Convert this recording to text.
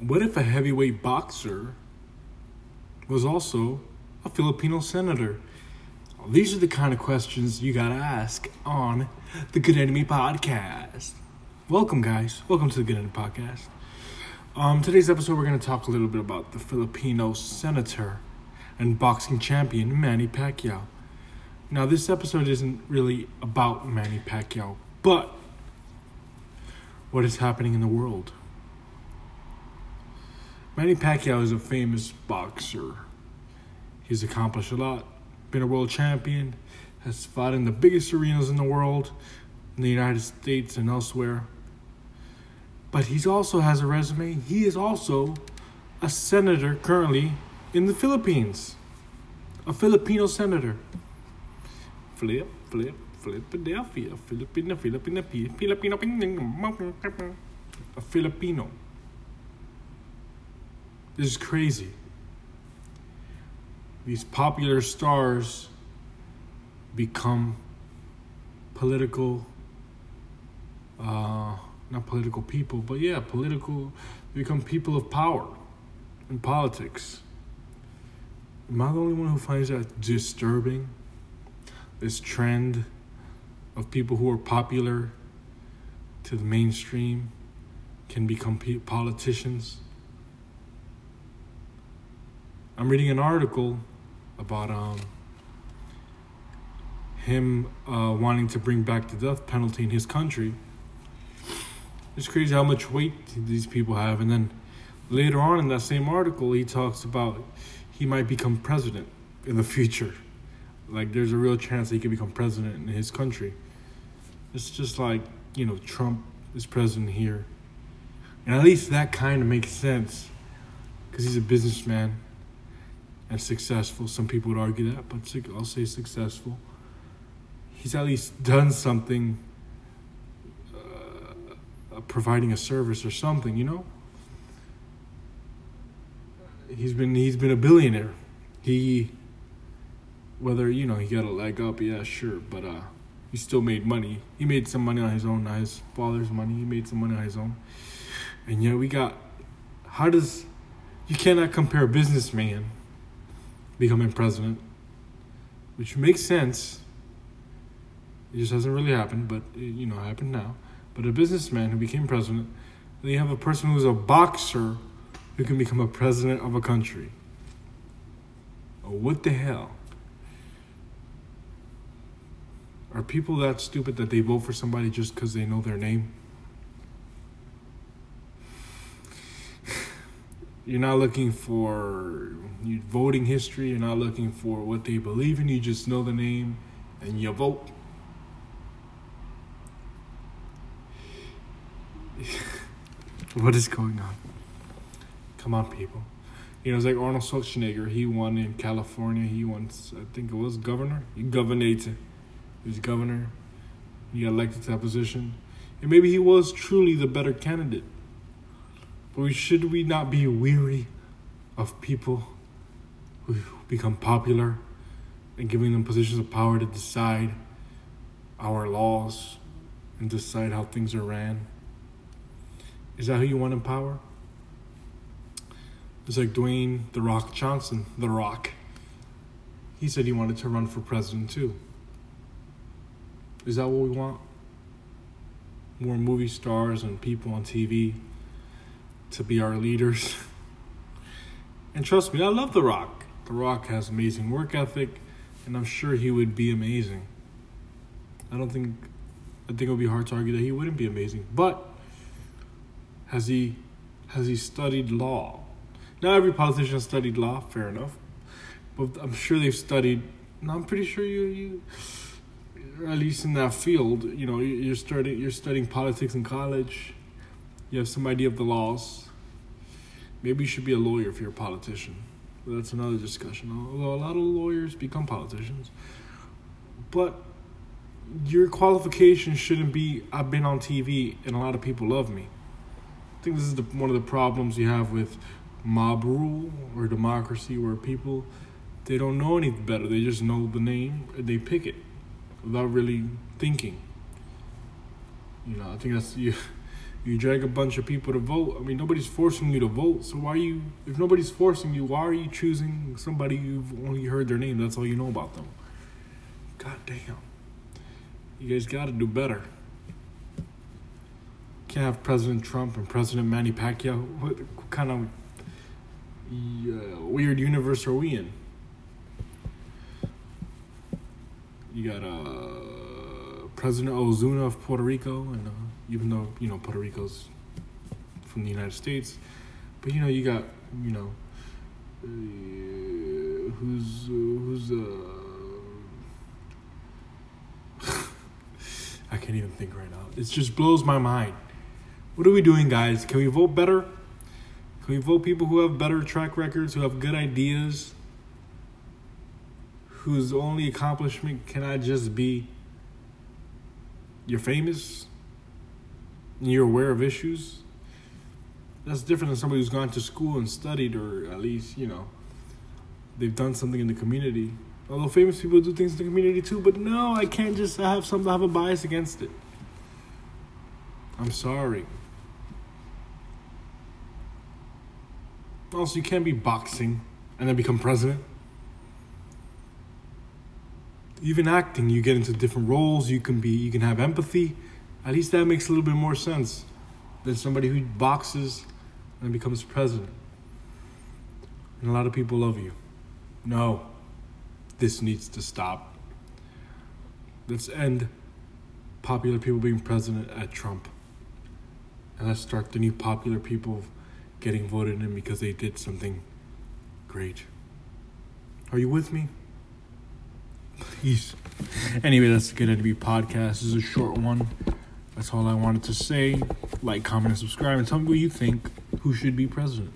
What if a heavyweight boxer was also a Filipino senator? These are the kind of questions you gotta ask on the Good Enemy Podcast. Welcome, guys. Welcome to the Good Enemy Podcast. Um, today's episode, we're gonna talk a little bit about the Filipino senator and boxing champion Manny Pacquiao. Now, this episode isn't really about Manny Pacquiao, but what is happening in the world. Manny Pacquiao is a famous boxer. He's accomplished a lot, been a world champion, has fought in the biggest arenas in the world, in the United States and elsewhere. But he also has a resume. He is also a senator currently in the Philippines, a Filipino senator. Flip, flip, flip, Philadelphia, Filipino, Filipino, Filipino, Filipino, a Filipino. This is crazy. These popular stars become political, uh, not political people, but yeah, political, become people of power in politics. Am I the only one who finds that disturbing? This trend of people who are popular to the mainstream can become politicians. I'm reading an article about um, him uh, wanting to bring back the death penalty in his country. It's crazy how much weight these people have. And then later on in that same article, he talks about he might become president in the future. Like, there's a real chance that he could become president in his country. It's just like, you know, Trump is president here. And at least that kind of makes sense because he's a businessman and successful. Some people would argue that, but I'll say successful. He's at least done something, uh, providing a service or something, you know. He's been he's been a billionaire. He, whether you know he got a leg up, yeah, sure, but uh, he still made money. He made some money on his own, not his father's money. He made some money on his own, and yeah, we got. How does you cannot compare a businessman becoming president, which makes sense. It just hasn't really happened, but it, you know, happened now. But a businessman who became president, then you have a person who's a boxer who can become a president of a country. Oh, what the hell? Are people that stupid that they vote for somebody just because they know their name? You're not looking for your voting history. You're not looking for what they believe in. You just know the name and you vote. what is going on? Come on, people. You know, it's like Arnold Schwarzenegger. He won in California. He won, I think it was governor. He governated. He was governor. He got elected to that position. And maybe he was truly the better candidate. We, should we not be weary of people who become popular and giving them positions of power to decide our laws and decide how things are ran? Is that who you want in power? It's like Dwayne The Rock Johnson, The Rock. He said he wanted to run for president too. Is that what we want? More movie stars and people on TV to be our leaders. and trust me, I love The Rock. The Rock has amazing work ethic, and I'm sure he would be amazing. I don't think I think it would be hard to argue that he wouldn't be amazing. But has he has he studied law? Not every politician has studied law, fair enough. But I'm sure they've studied I'm pretty sure you you at least in that field, you know, you're studying you're studying politics in college. You have some idea of the laws. Maybe you should be a lawyer if you're a politician. But that's another discussion. Although a lot of lawyers become politicians, but your qualifications shouldn't be I've been on TV and a lot of people love me. I think this is the, one of the problems you have with mob rule or democracy, where people they don't know any better. They just know the name and they pick it without really thinking. You know, I think that's you. You drag a bunch of people to vote. I mean, nobody's forcing you to vote. So why are you? If nobody's forcing you, why are you choosing somebody you've only heard their name? That's all you know about them. God damn. You guys got to do better. Can't have President Trump and President Manny Pacquiao. What, kind of uh, weird universe are we in? You got uh, President Ozuna of Puerto Rico, and uh, even though you know Puerto Rico's from the United States, but you know you got you know uh, who's uh, who's uh, I can't even think right now. It just blows my mind. What are we doing, guys? Can we vote better? Can we vote people who have better track records, who have good ideas, whose only accomplishment cannot just be you're famous and you're aware of issues? That's different than somebody who's gone to school and studied, or at least, you know, they've done something in the community. Although famous people do things in the community too, but no, I can't just have some have a bias against it. I'm sorry. Also, you can't be boxing and then become president. Even acting, you get into different roles. You can be, you can have empathy. At least that makes a little bit more sense than somebody who boxes and becomes president. And a lot of people love you. No this needs to stop. Let's end popular people being president at Trump. And let's start the new popular people getting voted in because they did something great. Are you with me? Please. Anyway, that's the Good Enemy podcast. This is a short one. That's all I wanted to say. Like, comment, and subscribe, and tell me what you think who should be president.